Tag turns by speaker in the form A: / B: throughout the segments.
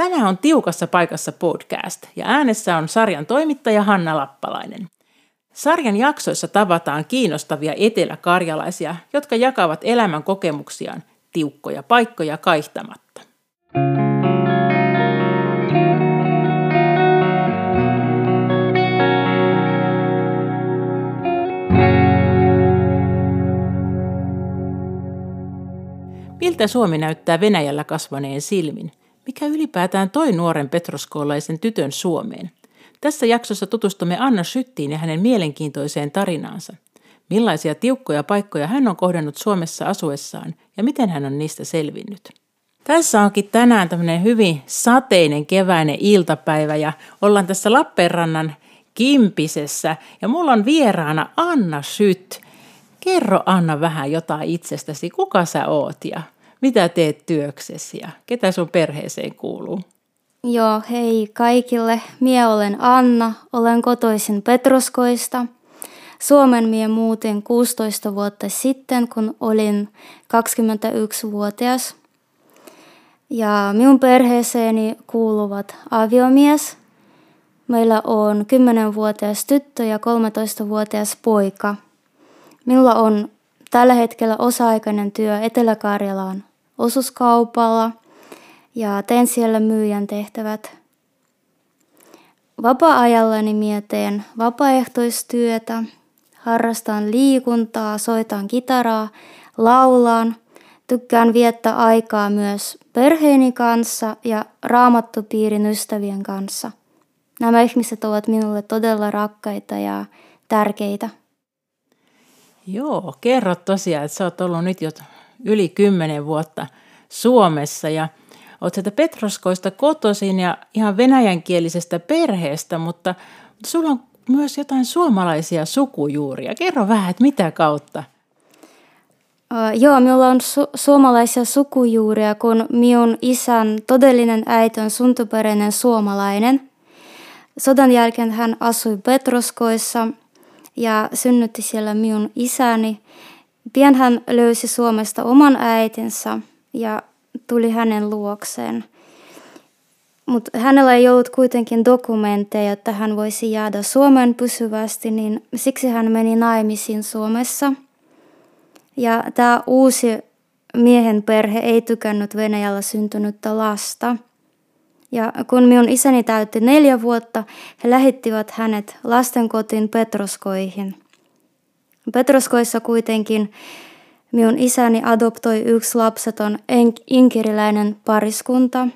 A: Tämä on Tiukassa paikassa podcast ja äänessä on sarjan toimittaja Hanna Lappalainen. Sarjan jaksoissa tavataan kiinnostavia eteläkarjalaisia, jotka jakavat elämän kokemuksiaan tiukkoja paikkoja kaihtamatta. Miltä Suomi näyttää Venäjällä kasvaneen silmin? Mikä ylipäätään toi nuoren petroskoolaisen tytön Suomeen? Tässä jaksossa tutustumme Anna Syttiin ja hänen mielenkiintoiseen tarinaansa. Millaisia tiukkoja paikkoja hän on kohdannut Suomessa asuessaan ja miten hän on niistä selvinnyt. Tässä onkin tänään tämmöinen hyvin sateinen keväinen iltapäivä ja ollaan tässä Lappeenrannan Kimpisessä ja mulla on vieraana Anna Syt. Kerro Anna vähän jotain itsestäsi, kuka sä oot ja mitä teet työksesi ja ketä sun perheeseen kuuluu?
B: Joo, hei kaikille. Mie olen Anna, olen kotoisin Petroskoista. Suomen mie muuten 16 vuotta sitten, kun olin 21-vuotias. Ja minun perheeseeni kuuluvat aviomies. Meillä on 10-vuotias tyttö ja 13-vuotias poika. Minulla on tällä hetkellä osa-aikainen työ Etelä-Karjalaan osuuskaupalla ja teen siellä myyjän tehtävät. Vapaa-ajallani mieteen vapaaehtoistyötä, harrastan liikuntaa, soitan kitaraa, laulaan, tykkään viettää aikaa myös perheeni kanssa ja raamattupiirin ystävien kanssa. Nämä ihmiset ovat minulle todella rakkaita ja tärkeitä.
A: Joo, kerro tosiaan, että sä oot ollut nyt jo yli kymmenen vuotta Suomessa ja olet sieltä Petroskoista kotoisin ja ihan venäjänkielisestä perheestä, mutta sulla on myös jotain suomalaisia sukujuuria. Kerro vähän, että mitä kautta?
B: Uh, joo, minulla on su- suomalaisia sukujuuria, kun minun isän todellinen äiti on syntyperäinen suomalainen. Sodan jälkeen hän asui Petroskoissa ja synnytti siellä minun isäni. Pian hän löysi Suomesta oman äitinsä ja tuli hänen luokseen. Mutta hänellä ei ollut kuitenkin dokumentteja, että hän voisi jäädä Suomeen pysyvästi, niin siksi hän meni naimisiin Suomessa. Ja tämä uusi miehen perhe ei tykännyt Venäjällä syntynyttä lasta. Ja kun minun isäni täytti neljä vuotta, he lähettivät hänet lastenkotiin Petroskoihin. Petroskoissa kuitenkin minun isäni adoptoi yksi lapseton inkeriläinen pariskunta.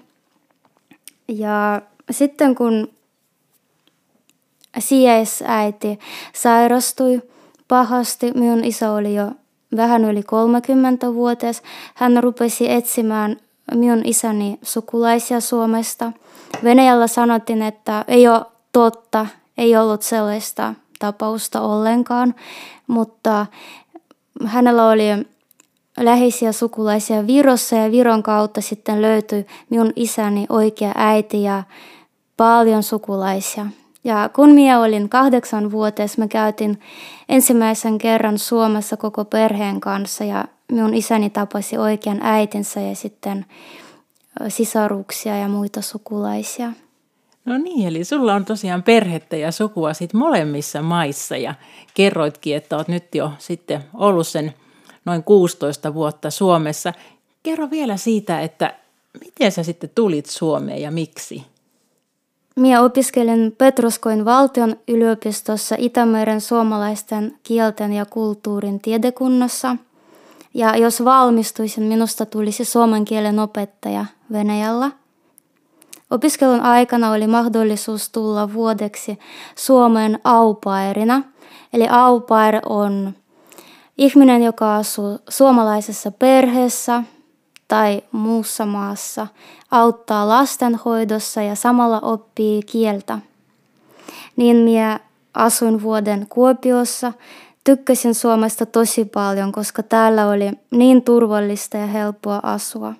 B: Ja sitten kun sijaisäiti sairastui pahasti, minun isä oli jo vähän yli 30-vuotias. Hän rupesi etsimään minun isäni sukulaisia Suomesta. Venäjällä sanottiin, että ei ole totta, ei ollut sellaista tapausta ollenkaan, mutta hänellä oli läheisiä sukulaisia Virossa ja Viron kautta sitten löytyi minun isäni oikea äiti ja paljon sukulaisia. Ja kun minä olin kahdeksan vuotias, mä käytin ensimmäisen kerran Suomessa koko perheen kanssa ja minun isäni tapasi oikean äitinsä ja sitten sisaruksia ja muita sukulaisia.
A: No niin, eli sulla on tosiaan perhettä ja sukua sit molemmissa maissa ja kerroitkin, että olet nyt jo sitten ollut sen noin 16 vuotta Suomessa. Kerro vielä siitä, että miten sä sitten tulit Suomeen ja miksi?
B: Minä opiskelin Petroskoin valtion yliopistossa Itämeren suomalaisten kielten ja kulttuurin tiedekunnassa. Ja jos valmistuisin, minusta tulisi suomen kielen opettaja Venäjällä – Opiskelun aikana oli mahdollisuus tulla vuodeksi Suomeen aupairina. Eli aupair on ihminen, joka asuu suomalaisessa perheessä tai muussa maassa, auttaa lastenhoidossa ja samalla oppii kieltä. Niin minä asuin vuoden Kuopiossa. Tykkäsin Suomesta tosi paljon, koska täällä oli niin turvallista ja helppoa asua.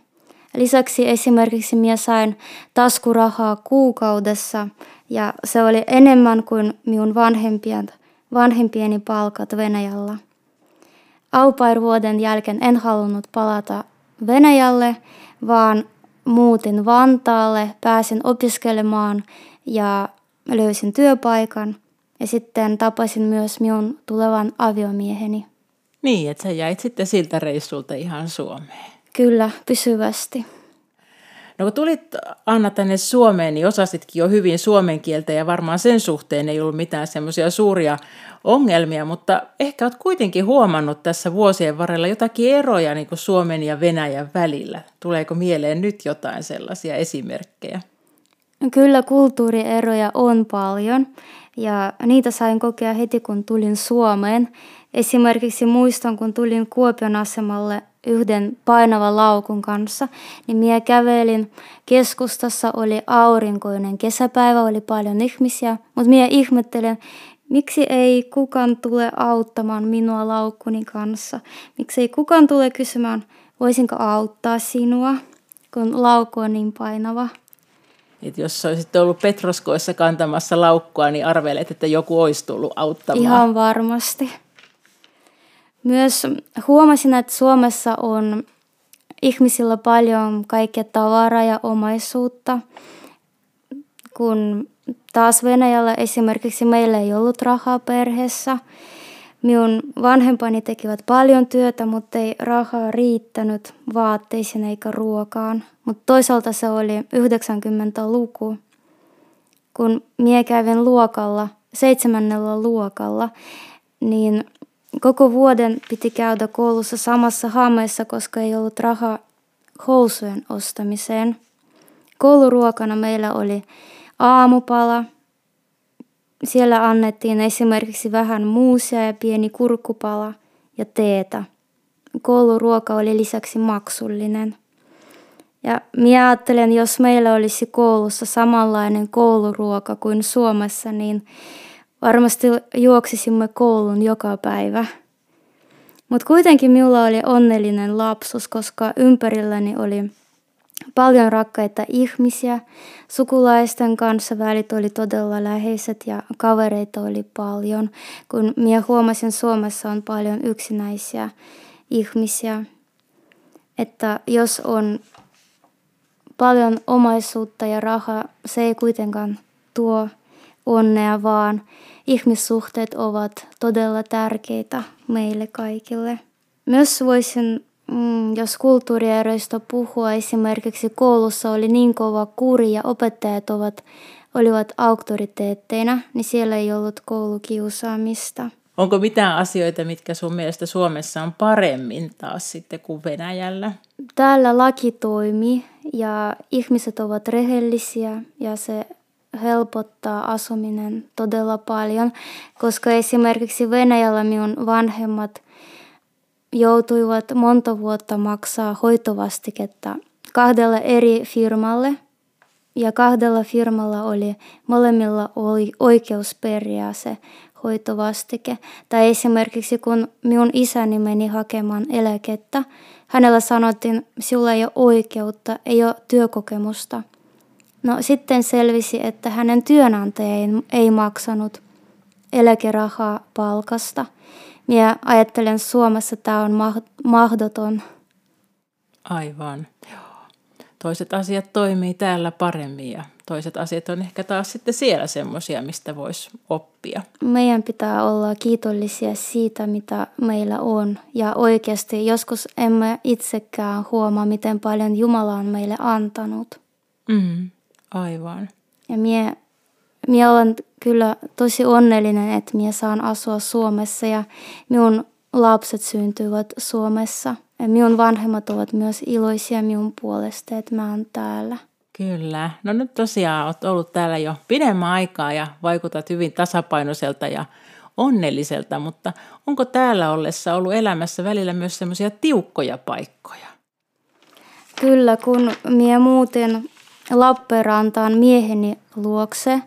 B: Lisäksi esimerkiksi minä sain taskurahaa kuukaudessa ja se oli enemmän kuin minun vanhempien, vanhempieni palkat Venäjällä. Aupair vuoden jälkeen en halunnut palata Venäjälle, vaan muutin Vantaalle, pääsin opiskelemaan ja löysin työpaikan. Ja sitten tapasin myös minun tulevan aviomieheni.
A: Niin, että sä jäit sitten siltä reissulta ihan Suomeen.
B: Kyllä, pysyvästi.
A: No kun tulit Anna tänne Suomeen, niin osasitkin jo hyvin suomen kieltä ja varmaan sen suhteen ei ollut mitään semmoisia suuria ongelmia, mutta ehkä olet kuitenkin huomannut tässä vuosien varrella jotakin eroja niin kuin Suomen ja Venäjän välillä. Tuleeko mieleen nyt jotain sellaisia esimerkkejä?
B: Kyllä kulttuurieroja on paljon ja niitä sain kokea heti kun tulin Suomeen. Esimerkiksi muistan, kun tulin Kuopion asemalle yhden painavan laukun kanssa, niin minä kävelin keskustassa, oli aurinkoinen kesäpäivä, oli paljon ihmisiä, mutta minä ihmettelen, miksi ei kukaan tule auttamaan minua laukkuni kanssa, miksi ei kukaan tule kysymään, voisinko auttaa sinua, kun laukku on niin painava.
A: Et jos olisit ollut Petroskoissa kantamassa laukkua, niin arvelet, että joku olisi tullut auttamaan.
B: Ihan varmasti. Myös huomasin, että Suomessa on ihmisillä paljon kaikkea tavaraa ja omaisuutta, kun taas Venäjällä esimerkiksi meillä ei ollut rahaa perheessä. Minun vanhempani tekivät paljon työtä, mutta ei rahaa riittänyt vaatteisiin eikä ruokaan. Mutta toisaalta se oli 90-luku, kun mie kävin luokalla, seitsemännellä luokalla, niin Koko vuoden piti käydä koulussa samassa hameessa, koska ei ollut rahaa housujen ostamiseen. Kouluruokana meillä oli aamupala. Siellä annettiin esimerkiksi vähän muusia ja pieni kurkkupala ja teetä. Kouluruoka oli lisäksi maksullinen. Ja minä ajattelen, jos meillä olisi koulussa samanlainen kouluruoka kuin Suomessa, niin Varmasti juoksisimme koulun joka päivä. Mutta kuitenkin minulla oli onnellinen lapsus, koska ympärilläni oli paljon rakkaita ihmisiä. Sukulaisten kanssa välit oli todella läheiset ja kavereita oli paljon. Kun minä huomasin, Suomessa on paljon yksinäisiä ihmisiä. Että jos on paljon omaisuutta ja rahaa, se ei kuitenkaan tuo onnea, vaan ihmissuhteet ovat todella tärkeitä meille kaikille. Myös voisin, mm, jos kulttuurieroista puhua, esimerkiksi koulussa oli niin kova kuri ja opettajat ovat, olivat auktoriteetteina, niin siellä ei ollut koulukiusaamista.
A: Onko mitään asioita, mitkä sun mielestä Suomessa on paremmin taas sitten kuin Venäjällä?
B: Täällä laki toimii ja ihmiset ovat rehellisiä ja se helpottaa asuminen todella paljon, koska esimerkiksi Venäjällä minun vanhemmat joutuivat monta vuotta maksaa hoitovastiketta kahdella eri firmalle. Ja kahdella firmalla oli, molemmilla oli oikeus periä se hoitovastike. Tai esimerkiksi kun minun isäni meni hakemaan eläkettä, hänellä sanottiin, sinulla ei ole oikeutta, ei ole työkokemusta – No sitten selvisi, että hänen työnantaja ei, ei maksanut eläkerahaa palkasta. Minä ajattelen, Suomessa tämä on mahdoton.
A: Aivan. Toiset asiat toimii täällä paremmin ja toiset asiat on ehkä taas sitten siellä semmoisia, mistä voisi oppia.
B: Meidän pitää olla kiitollisia siitä, mitä meillä on. Ja oikeasti joskus emme itsekään huomaa, miten paljon Jumala on meille antanut.
A: Mm. Aivan.
B: Ja mie, mie olen kyllä tosi onnellinen, että mie saan asua Suomessa ja minun lapset syntyvät Suomessa. Ja minun vanhemmat ovat myös iloisia minun puolesta, että mä oon täällä.
A: Kyllä. No nyt tosiaan olet ollut täällä jo pidemmän aikaa ja vaikutat hyvin tasapainoiselta ja onnelliselta, mutta onko täällä ollessa ollut elämässä välillä myös semmoisia tiukkoja paikkoja?
B: Kyllä, kun minä muutin Lappeenrantaan mieheni luokse.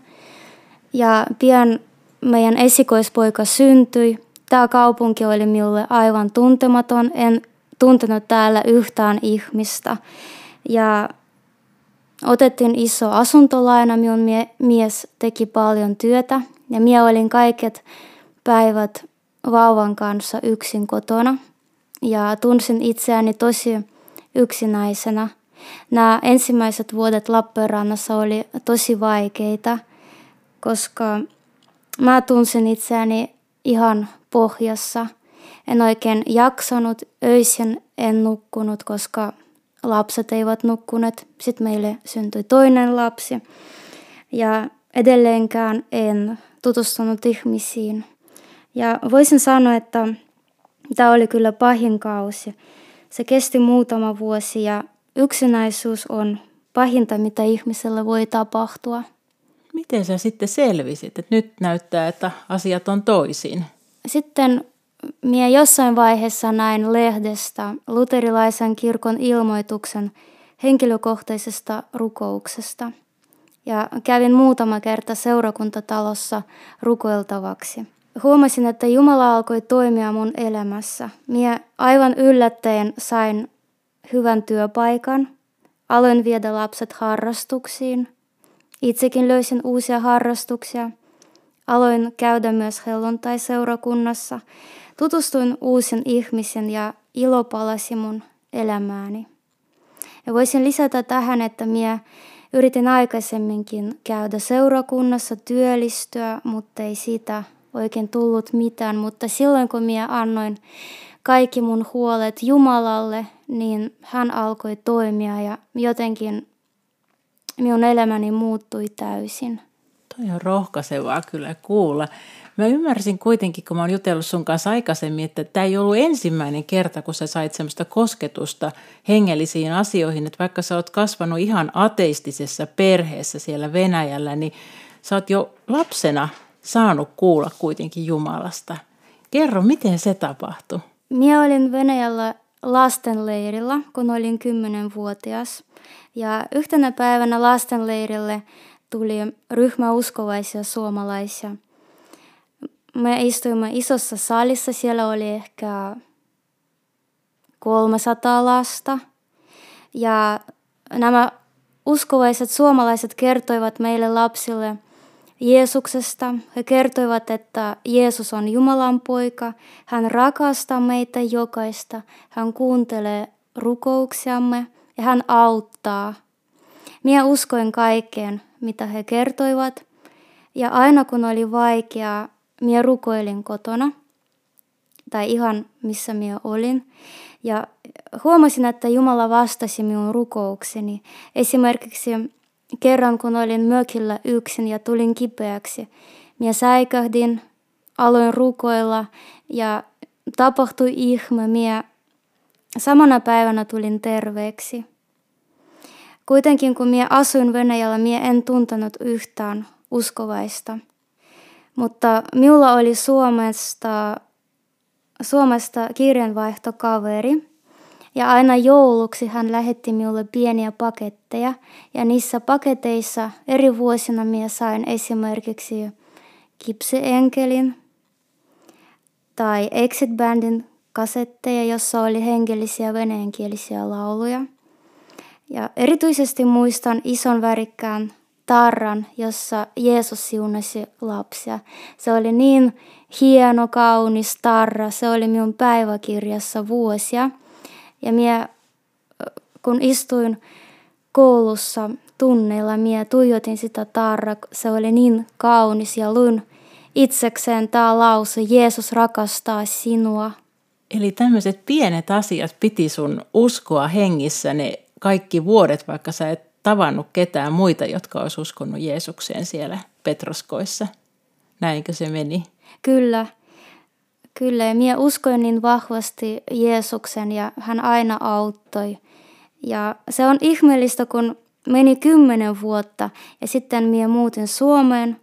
B: Ja pian meidän esikoispoika syntyi. Tämä kaupunki oli minulle aivan tuntematon. En tuntenut täällä yhtään ihmistä. Ja otettiin iso asuntolaina. Minun mie- mies teki paljon työtä. Ja minä olin kaiket päivät vauvan kanssa yksin kotona. Ja tunsin itseäni tosi yksinäisenä – Nämä ensimmäiset vuodet Lappeenrannassa oli tosi vaikeita, koska mä tunsin itseäni ihan pohjassa. En oikein jaksanut, öisin en nukkunut, koska lapset eivät nukkuneet. Sitten meille syntyi toinen lapsi ja edelleenkään en tutustunut ihmisiin. Ja voisin sanoa, että tämä oli kyllä pahin kausi. Se kesti muutama vuosi ja yksinäisyys on pahinta, mitä ihmisellä voi tapahtua.
A: Miten sä sitten selvisit, että nyt näyttää, että asiat on toisin?
B: Sitten minä jossain vaiheessa näin lehdestä luterilaisen kirkon ilmoituksen henkilökohtaisesta rukouksesta. Ja kävin muutama kerta seurakuntatalossa rukoiltavaksi. Huomasin, että Jumala alkoi toimia mun elämässä. Minä aivan yllättäen sain hyvän työpaikan. Aloin viedä lapset harrastuksiin. Itsekin löysin uusia harrastuksia. Aloin käydä myös helluntai-seurakunnassa. Tutustuin uusin ihmisen ja ilo palasi mun elämääni. Ja voisin lisätä tähän, että minä yritin aikaisemminkin käydä seurakunnassa, työllistyä, mutta ei siitä oikein tullut mitään. Mutta silloin kun minä annoin kaikki mun huolet Jumalalle, niin hän alkoi toimia ja jotenkin minun elämäni muuttui täysin.
A: Toi on rohkaisevaa kyllä kuulla. Mä ymmärsin kuitenkin, kun mä oon jutellut sun kanssa aikaisemmin, että tämä ei ollut ensimmäinen kerta, kun sä sait semmoista kosketusta hengellisiin asioihin, että vaikka sä oot kasvanut ihan ateistisessa perheessä siellä Venäjällä, niin sä oot jo lapsena saanut kuulla kuitenkin Jumalasta. Kerro, miten se tapahtui?
B: Minä olin Venäjällä lastenleirillä, kun olin kymmenenvuotias. Ja yhtenä päivänä lastenleirille tuli ryhmä uskovaisia suomalaisia. Me istuimme isossa salissa, siellä oli ehkä 300 lasta. Ja nämä uskovaiset suomalaiset kertoivat meille lapsille – Jeesuksesta. He kertoivat, että Jeesus on Jumalan poika, hän rakastaa meitä jokaista, hän kuuntelee rukouksiamme ja hän auttaa. Minä uskoin kaikkeen, mitä he kertoivat, ja aina kun oli vaikeaa, minä rukoilin kotona, tai ihan missä minä olin, ja huomasin, että Jumala vastasi minun rukoukseni. Esimerkiksi Kerran kun olin mökillä yksin ja tulin kipeäksi, minä säikähdin, aloin rukoilla ja tapahtui ihme, minä samana päivänä tulin terveeksi. Kuitenkin kun minä asuin Venäjällä, minä en tuntenut yhtään uskovaista. Mutta minulla oli Suomesta, Suomesta kirjanvaihtokaveri, ja aina jouluksi hän lähetti minulle pieniä paketteja ja niissä paketeissa eri vuosina minä sain esimerkiksi Kipseenkelin tai Exit Bandin kasetteja, jossa oli hengellisiä venäjänkielisiä lauluja. Ja erityisesti muistan ison värikkään tarran, jossa Jeesus siunasi lapsia. Se oli niin hieno, kaunis tarra. Se oli minun päiväkirjassa vuosia. Ja minä, kun istuin koulussa tunneilla, minä tuijotin sitä tarra, se oli niin kaunis ja luin itsekseen tämä lause, Jeesus rakastaa sinua.
A: Eli tämmöiset pienet asiat piti sun uskoa hengissä ne kaikki vuodet, vaikka sä et tavannut ketään muita, jotka olisi uskonut Jeesukseen siellä Petroskoissa. Näinkö se meni?
B: Kyllä. Kyllä, ja minä uskoin niin vahvasti Jeesuksen ja hän aina auttoi. Ja se on ihmeellistä, kun meni kymmenen vuotta ja sitten minä muutin Suomeen.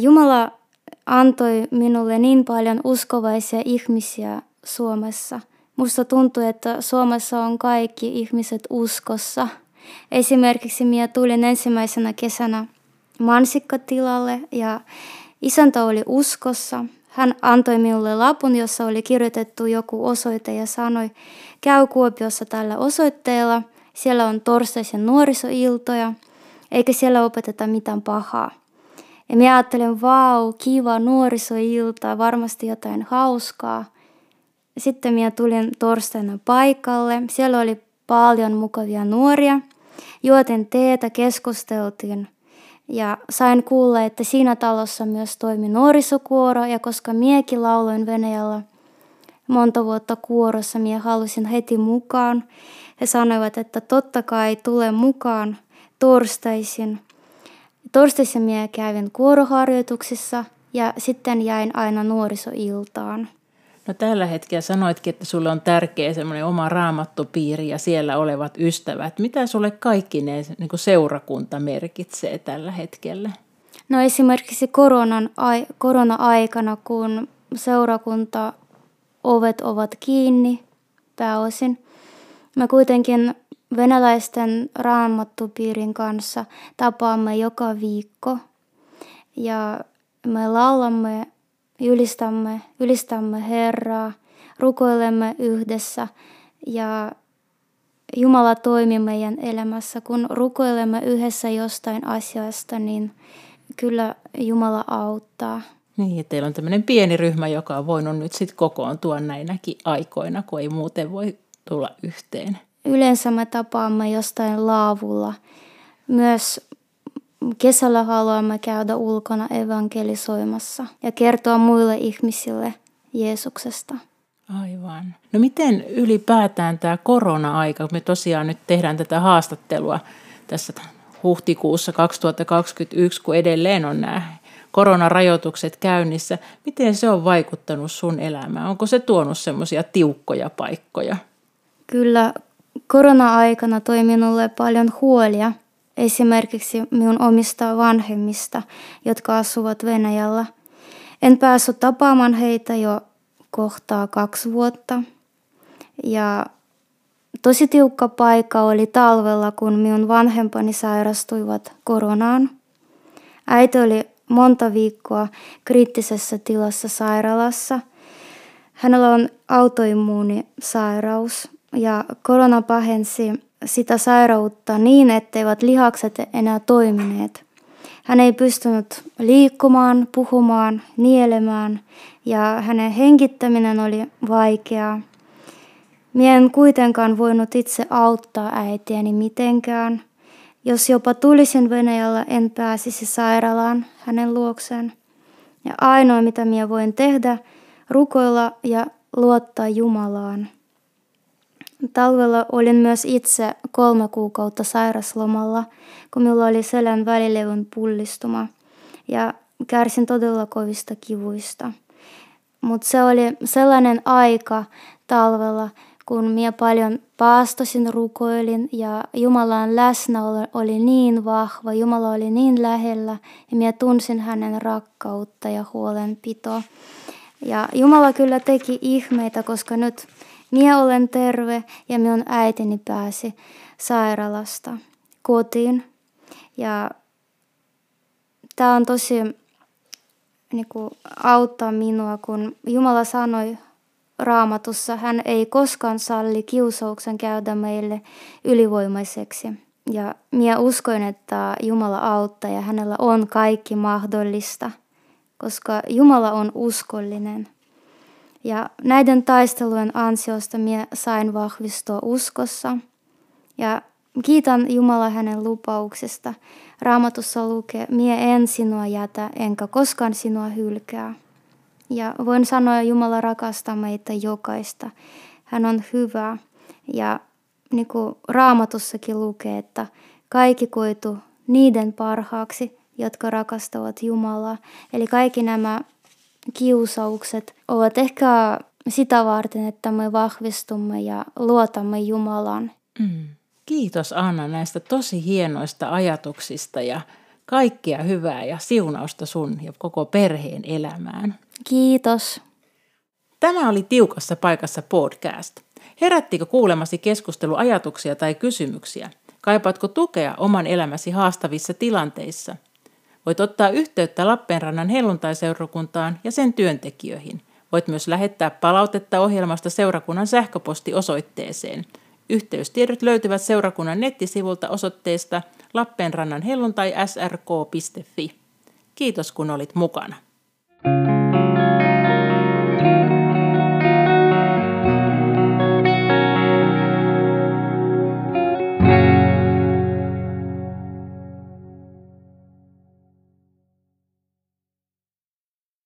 B: Jumala antoi minulle niin paljon uskovaisia ihmisiä Suomessa. Musta tuntuu, että Suomessa on kaikki ihmiset uskossa. Esimerkiksi minä tulin ensimmäisenä kesänä mansikkatilalle ja isäntä oli uskossa. Hän antoi minulle lapun, jossa oli kirjoitettu joku osoite ja sanoi, käy Kuopiossa tällä osoitteella, siellä on torstaisen nuorisoiltoja, eikä siellä opeteta mitään pahaa. Ja minä ajattelin, vau, kiva nuorisoilta, varmasti jotain hauskaa. Sitten minä tulin torstaina paikalle. Siellä oli paljon mukavia nuoria. Juotin teetä, keskusteltiin ja sain kuulla, että siinä talossa myös toimi nuorisokuoro ja koska miekin lauloin Venäjällä monta vuotta kuorossa, mie halusin heti mukaan. He sanoivat, että totta kai tule mukaan torstaisin. Torstaisin mie kävin kuoroharjoituksissa ja sitten jäin aina nuorisoiltaan.
A: No tällä hetkellä sanoitkin, että sulle on tärkeä semmoinen oma raamattopiiri ja siellä olevat ystävät. Mitä sulle kaikki ne niin seurakunta merkitsee tällä hetkellä?
B: No esimerkiksi koronan, korona-aikana, kun seurakunta ovet ovat kiinni pääosin. Me kuitenkin venäläisten raamattupiirin kanssa tapaamme joka viikko ja me laulamme Julistamme, ylistämme Herraa, rukoilemme yhdessä ja Jumala toimii meidän elämässä. Kun rukoilemme yhdessä jostain asiasta, niin kyllä Jumala auttaa.
A: Niin, että teillä on tämmöinen pieni ryhmä, joka on voinut nyt sitten kokoontua näinäkin aikoina, kun ei muuten voi tulla yhteen.
B: Yleensä me tapaamme jostain laavulla. Myös Kesällä haluamme käydä ulkona evankelisoimassa ja kertoa muille ihmisille Jeesuksesta.
A: Aivan. No miten ylipäätään tämä korona-aika, me tosiaan nyt tehdään tätä haastattelua tässä huhtikuussa 2021, kun edelleen on nämä koronarajoitukset käynnissä. Miten se on vaikuttanut sun elämään? Onko se tuonut semmoisia tiukkoja paikkoja?
B: Kyllä korona-aikana toi minulle paljon huolia esimerkiksi minun omista vanhemmista, jotka asuvat Venäjällä. En päässyt tapaamaan heitä jo kohtaa kaksi vuotta. Ja tosi tiukka paikka oli talvella, kun minun vanhempani sairastuivat koronaan. Äiti oli monta viikkoa kriittisessä tilassa sairaalassa. Hänellä on autoimmuunisairaus ja korona pahensi sitä sairautta niin, etteivät lihakset enää toimineet. Hän ei pystynyt liikkumaan, puhumaan, nielemään ja hänen hengittäminen oli vaikeaa. Mie en kuitenkaan voinut itse auttaa äitiäni mitenkään. Jos jopa tulisin Venäjällä, en pääsisi sairaalaan hänen luokseen. Ja ainoa mitä minä voin tehdä, rukoilla ja luottaa Jumalaan. Talvella olin myös itse kolme kuukautta sairaslomalla, kun minulla oli selän välilevyn pullistuma ja kärsin todella kovista kivuista. Mutta se oli sellainen aika talvella, kun minä paljon paastosin, rukoilin ja Jumalan läsnä oli niin vahva, Jumala oli niin lähellä ja minä tunsin hänen rakkautta ja huolenpitoa. Ja Jumala kyllä teki ihmeitä, koska nyt Mie olen terve ja minun äitini pääsi sairaalasta kotiin. Ja tämä on tosi niin kuin, auttaa minua, kun Jumala sanoi raamatussa, hän ei koskaan salli kiusauksen käydä meille ylivoimaiseksi. Ja minä uskoin, että Jumala auttaa ja hänellä on kaikki mahdollista, koska Jumala on uskollinen. Ja näiden taistelujen ansiosta minä sain vahvistua uskossa. Ja kiitän Jumala hänen lupauksesta. Raamatussa lukee, mie en sinua jätä, enkä koskaan sinua hylkää. Ja voin sanoa, että Jumala rakastaa meitä jokaista. Hän on hyvä. Ja niin kuin raamatussakin lukee, että kaikki koitu niiden parhaaksi, jotka rakastavat Jumalaa. Eli kaikki nämä kiusaukset ovat ehkä sitä varten, että me vahvistumme ja luotamme Jumalaan.
A: Mm. Kiitos Anna näistä tosi hienoista ajatuksista ja kaikkea hyvää ja siunausta sun ja koko perheen elämään.
B: Kiitos.
A: Tämä oli Tiukassa paikassa podcast. Herättikö kuulemasi keskustelu ajatuksia tai kysymyksiä? Kaipaatko tukea oman elämäsi haastavissa tilanteissa – Voit ottaa yhteyttä Lappeenrannan helluntaiseurakuntaan ja sen työntekijöihin. Voit myös lähettää palautetta ohjelmasta seurakunnan sähköpostiosoitteeseen. Yhteystiedot löytyvät seurakunnan nettisivulta osoitteesta lappeenrannan helluntai srk.fi. Kiitos kun olit mukana.